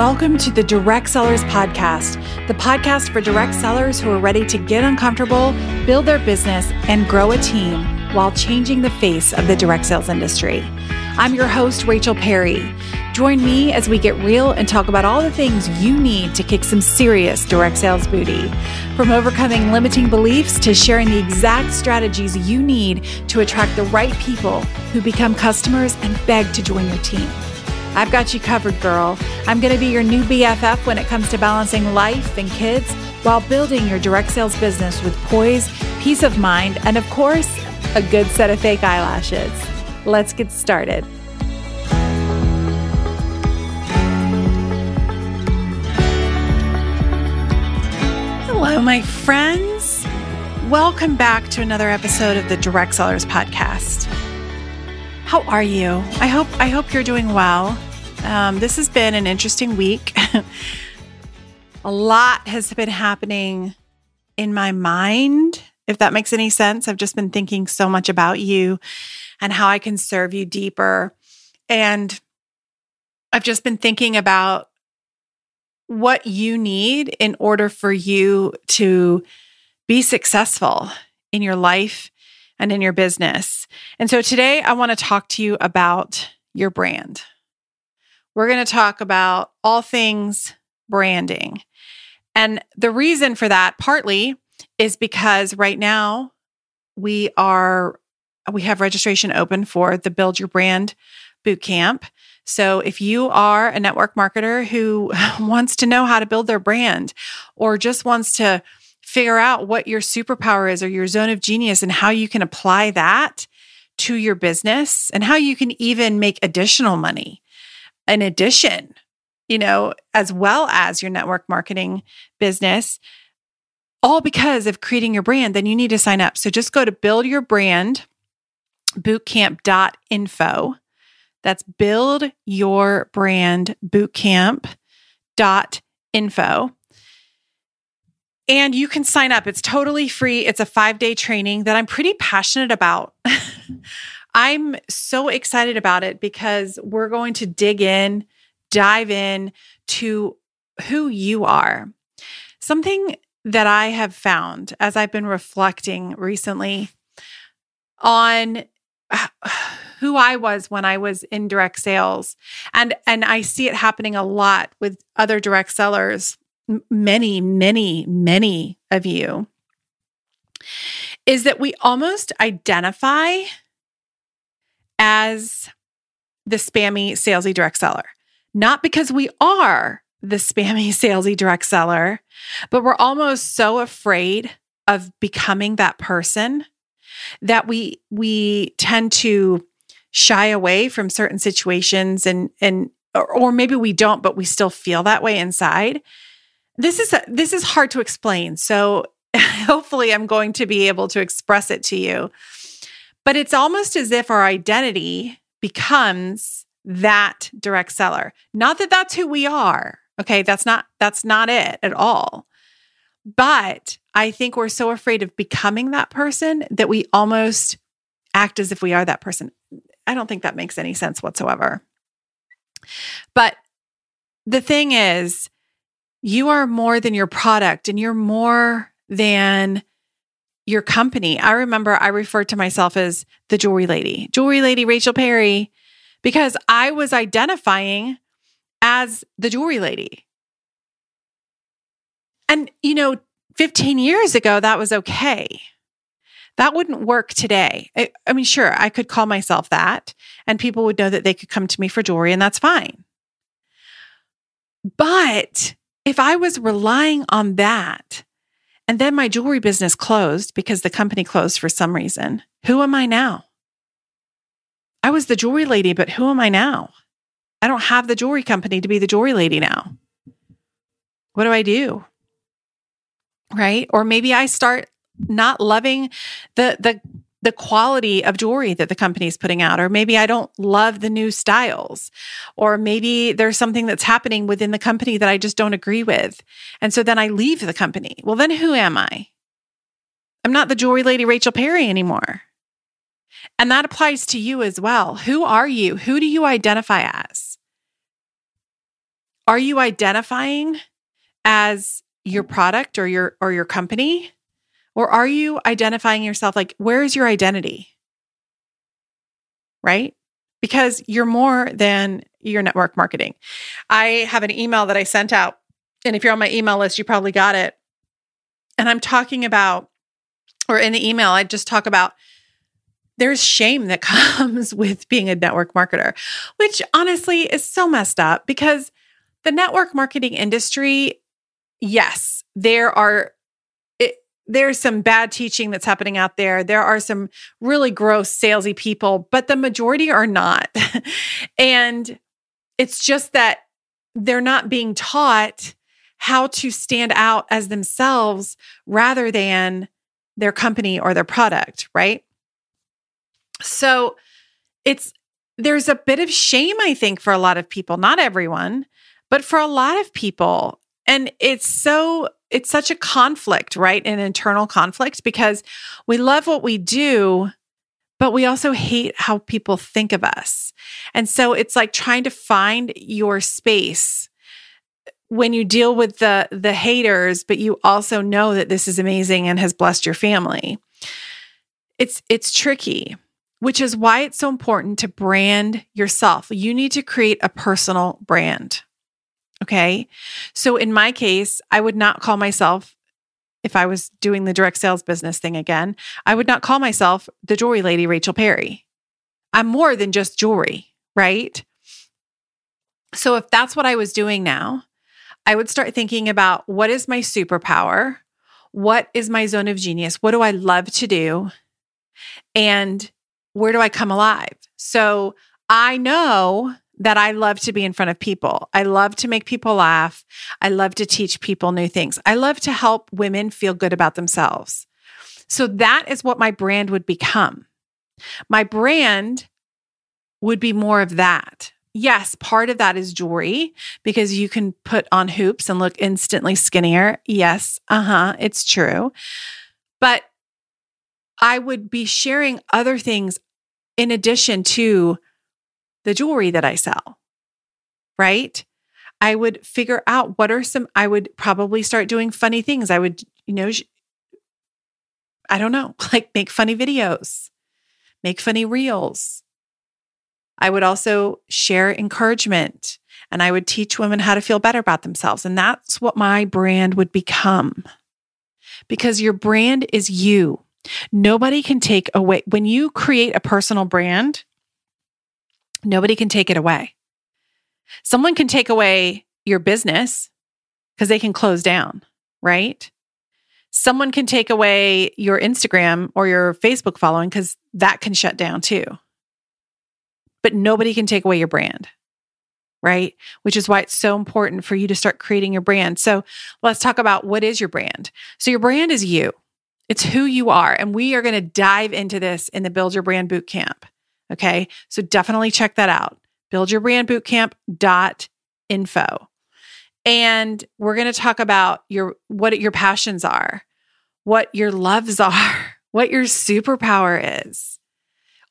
welcome to the Direct Sellers Podcast, the podcast for direct sellers who are ready to get uncomfortable, build their business, and grow a team while changing the face of the direct sales industry. I'm your host, Rachel Perry. Join me as we get real and talk about all the things you need to kick some serious direct sales booty. From overcoming limiting beliefs to sharing the exact strategies you need to attract the right people who become customers and beg to join your team. I've got you covered, girl. I'm going to be your new BFF when it comes to balancing life and kids while building your direct sales business with poise, peace of mind, and of course, a good set of fake eyelashes. Let's get started. Hello, my friends. Welcome back to another episode of the Direct Sellers Podcast. How are you? I hope I hope you're doing well. Um, this has been an interesting week. a lot has been happening in my mind, if that makes any sense. I've just been thinking so much about you and how I can serve you deeper. And I've just been thinking about what you need in order for you to be successful in your life and in your business. And so today I want to talk to you about your brand. We're going to talk about all things branding. And the reason for that partly is because right now we are we have registration open for the Build Your Brand boot camp. So if you are a network marketer who wants to know how to build their brand or just wants to figure out what your superpower is or your zone of genius and how you can apply that to your business and how you can even make additional money in addition, you know, as well as your network marketing business, all because of creating your brand, then you need to sign up. So just go to build your brand bootcamp.info. That's build your brand bootcamp.info and you can sign up. It's totally free. It's a five day training that I'm pretty passionate about. I'm so excited about it because we're going to dig in, dive in to who you are. Something that I have found as I've been reflecting recently on who I was when I was in direct sales and and I see it happening a lot with other direct sellers many, many, many of you is that we almost identify as the spammy, salesy direct seller. Not because we are the spammy, salesy direct seller, but we're almost so afraid of becoming that person that we we tend to shy away from certain situations and and or, or maybe we don't but we still feel that way inside this is this is hard to explain. So hopefully I'm going to be able to express it to you. But it's almost as if our identity becomes that direct seller. Not that that's who we are. Okay, that's not that's not it at all. But I think we're so afraid of becoming that person that we almost act as if we are that person. I don't think that makes any sense whatsoever. But the thing is, you are more than your product and you're more than your company. I remember I referred to myself as the jewelry lady, jewelry lady Rachel Perry, because I was identifying as the jewelry lady. And, you know, 15 years ago, that was okay. That wouldn't work today. I, I, mean, sure, I could call myself that and people would know that they could come to me for jewelry, and that's fine. But if I was relying on that and then my jewelry business closed because the company closed for some reason, who am I now? I was the jewelry lady, but who am I now? I don't have the jewelry company to be the jewelry lady now. What do I do? Right? Or maybe I start not loving the the the quality of jewelry that the company is putting out, or maybe I don't love the new styles, or maybe there's something that's happening within the company that I just don't agree with. And so then I leave the company. Well, then who am I? I'm not the jewelry lady Rachel Perry anymore. And that applies to you as well. Who are you? Who do you identify as? are you identifying as your product or your or your company or are you identifying yourself like where is your identity? Right? Because you're more than your network marketing. I have an email that i sent out and if you're on my email list you probably got it. And i'm talking about or in the email i just talk about there's shame that comes with being a network marketer, which honestly is so messed up because the network marketing industry, yes, there are there's some bad teaching that's happening out there. There are some really gross salesy people, but the majority are not. and it's just that they're not being taught how to stand out as themselves rather than their company or their product, right? So it's there's a bit of shame, I think, for a lot of people, not everyone, but for a lot of people. And it's so, it's such a conflict, right? An internal conflict because we love what we do, but we also hate how people think of us. And so it's like trying to find your space when you deal with the the haters but you also know that this is amazing and has blessed your family it's it's tricky which is why it's so important to brand yourself. You need to create a personal brand. Okay. So in my case, I would not call myself, if I was doing the direct sales business thing again, I would not call myself the jewelry lady, Rachel Perry. I'm more than just jewelry, right? So if that's what I was doing now, I would start thinking about what is my superpower? What is my zone of genius? What do I love to do? And where do I come alive? So I know that I love to be in front of people. I love to make people laugh. I love to teach people new things. I love to help women feel good about themselves. So that is what my brand would become. My brand would be more of that. Yes, part of that is jewelry because you can put on hoops and look instantly skinnier. Yes, uh huh, it's true. But I would be sharing other things in addition to the jewelry that I sell, right? I would figure out what are some, I would probably start doing funny things. I would, you know, I don't know, like make funny videos, make funny reels. I would also share encouragement and I would teach women how to feel better about themselves. And that's what my brand would become because your brand is you. Nobody can take away, when you create a personal brand, nobody can take it away. Someone can take away your business because they can close down, right? Someone can take away your Instagram or your Facebook following because that can shut down too. But nobody can take away your brand, right? Which is why it's so important for you to start creating your brand. So let's talk about what is your brand. So, your brand is you. It's who you are. And we are going to dive into this in the Build Your Brand Bootcamp. Okay. So definitely check that out. Buildyourbrandbootcamp.info. And we're going to talk about your what your passions are, what your loves are, what your superpower is.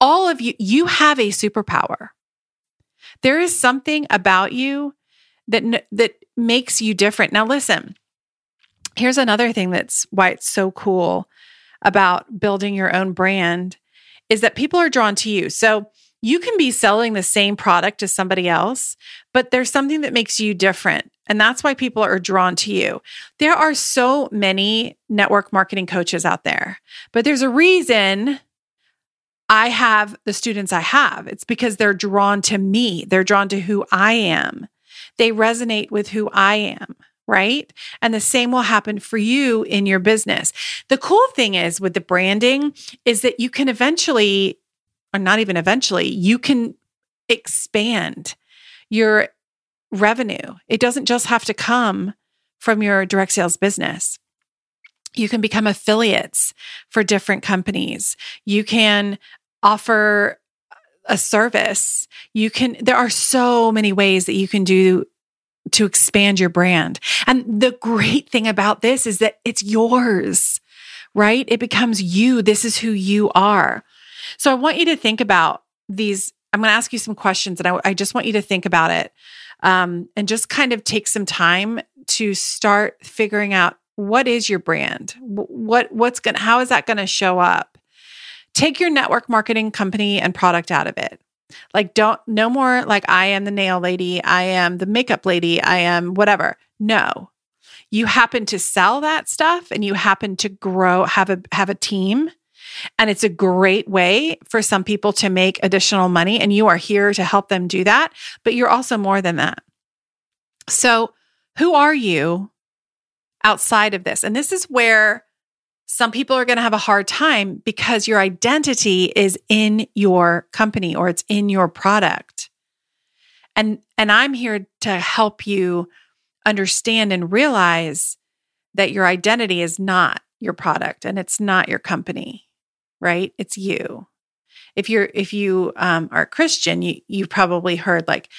All of you, you have a superpower. There is something about you that that makes you different. Now listen, Here's another thing that's why it's so cool about building your own brand is that people are drawn to you. So you can be selling the same product as somebody else, but there's something that makes you different. And that's why people are drawn to you. There are so many network marketing coaches out there, but there's a reason I have the students I have. It's because they're drawn to me, they're drawn to who I am, they resonate with who I am right? And the same will happen for you in your business. The cool thing is with the branding is that you can eventually, or not even eventually, you can expand your revenue. It doesn't just have to come from your direct sales business. You can become affiliates for different companies. You can offer a service. You can, there are so many ways that you can do to expand your brand. And the great thing about this is that it's yours, right? It becomes you. This is who you are. So I want you to think about these I'm going to ask you some questions and I, I, just want you to think about it um, and just kind of take some time to start figuring out what is your brand? What, what's going to, how is that going to show up? Take your network marketing company and product out of it. Like, don't, no more like I am the nail lady, I am the makeup lady, I am whatever. No. You happen to sell that stuff and you happen to grow, have a, have a team and it's a great way for some people to make additional money. And you are here to help them do that. But you're also more than that. So, who are you outside of this? And this is where some people are going to have a hard time because your identity is in your company or it's in your product. And and I'm here to help you understand and realize that your identity is not your product and it's not your company right? It's you. If you're if you um, are a Christian, you you probably heard like,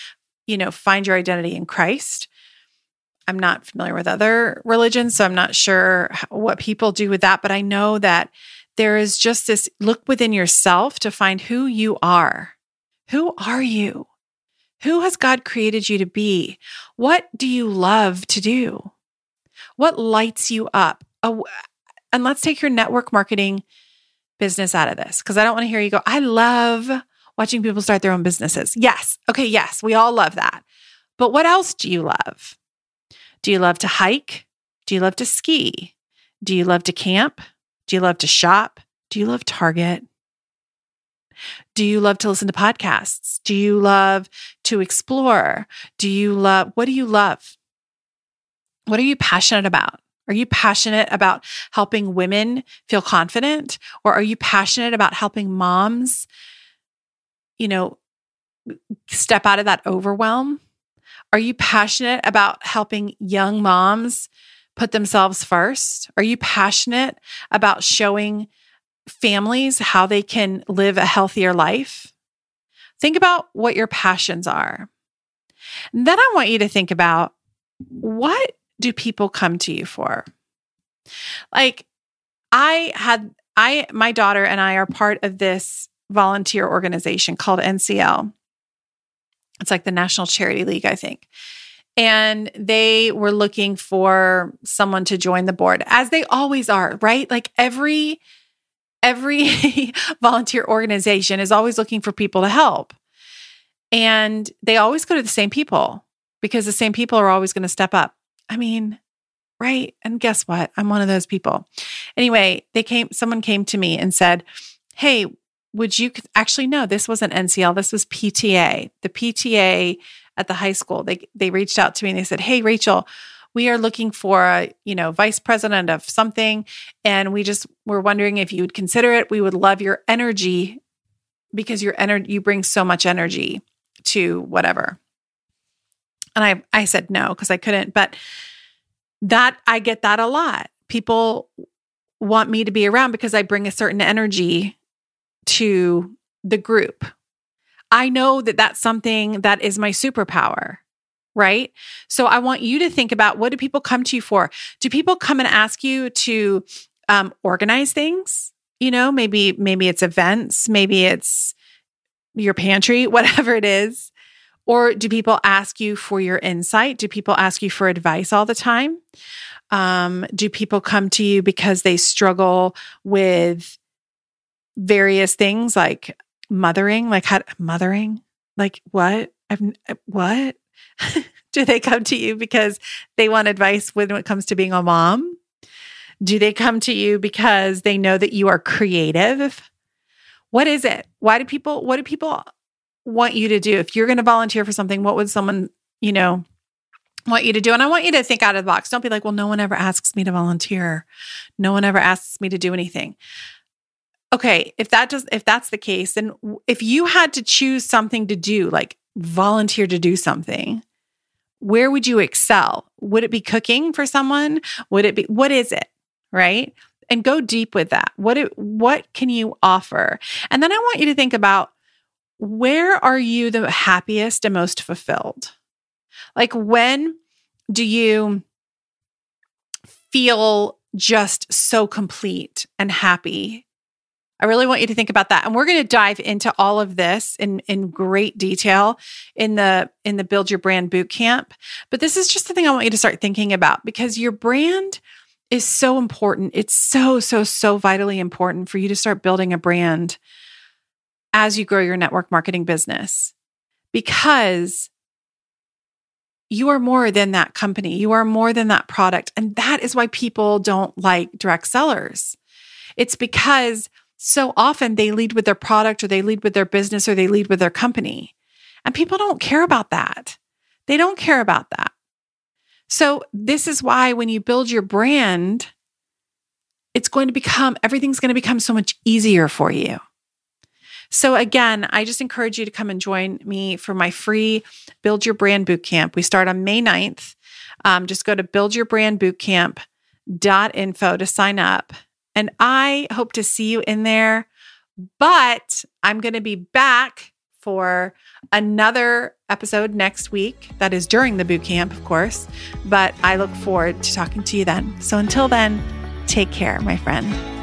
you know, find your identity in Christ. I'm not familiar with other religions, so I'm not sure what people do with that, but I know that there is just this look within yourself to find who you are. Who are you? Who has God created you to be? What do you love to do? What lights you up? And let's take your network marketing business out of this because I don't want to hear you go, I love watching people start their own businesses. Yes. Okay. Yes. We all love that. But what else do you love? Do you love to hike? Do you love to ski? Do you love to camp? Do you love to shop? Do you love Target? Do you love to listen to podcasts? Do you love to explore? Do you love, what do you love? What are you passionate about? Are you passionate about helping women feel confident? Or are you passionate about helping moms, you know, step out of that overwhelm? Are you passionate about helping young moms put themselves first? Are you passionate about showing families how they can live a healthier life? Think about what your passions are. And then I want you to think about what do people come to you for? Like, I had, I, my daughter and I are part of this volunteer organization called NCL. It's like the National Charity League, I think. And they were looking for someone to join the board, as they always are, right? Like every, every volunteer organization is always looking for people to help. And they always go to the same people because the same people are always going to step up. I mean, right? And guess what? I'm one of those people. Anyway, they came, someone came to me and said, Hey, would you actually no, this wasn't NCL, this was PTA. The PTA at the high school. They they reached out to me and they said, Hey, Rachel, we are looking for a, you know, vice president of something. And we just were wondering if you would consider it. We would love your energy because your energy you bring so much energy to whatever. And I I said no because I couldn't, but that I get that a lot. People want me to be around because I bring a certain energy to the group. I know that that's something that is my superpower, right? So I want you to think about what do people come to you for? Do people come and ask you to um, organize things? You know, maybe maybe it's events, maybe it's your pantry, whatever it is. Or do people ask you for your insight? Do people ask you for advice all the time? Um, do people come to you because they struggle with various things like mothering? Like how mothering? Like what? I've uh, what? do they come to you because they want advice when it comes to being a mom? Do they come to you because they know that you are creative? What is it? Why do people what do people want you to do? If you're going to volunteer for something, what would someone, you know, want you to do? And I want you to think out of the box. Don't be like, well, no one ever asks me to volunteer. No one ever asks me to do anything. Okay, if that does if that's the case, then if you had to choose something to do, like volunteer to do something, where would you excel? Would it be cooking for someone? Would it be what is it? Right? And go deep with that. What it, what can you offer? And then I want you to think about where are you the happiest and most fulfilled? Like, when do you feel just so complete and happy I really want you to think about that. And we're going to dive into all of this in in great detail in the in the build your brand boot camp. But this is just something I want you to start thinking about because your brand is so important. It's so so so vitally important for you to start building a brand as you grow your network marketing business. Because you are more than that company. You are more than that product. And that is why people don't like direct sellers. It's because so often they lead with their product or they lead with their business or they lead with their company. And people don't care about that. They don't care about that. So, this is why when you build your brand, it's going to become, everything's going to become so much easier for you. So, again, I just encourage you to come and join me for my free Build Your Brand Bootcamp. We start on May 9th. Um, just go to buildyourbrandbootcamp.info to sign up. And I hope to see you in there. But I'm going to be back for another episode next week. That is during the boot camp, of course. But I look forward to talking to you then. So until then, take care, my friend.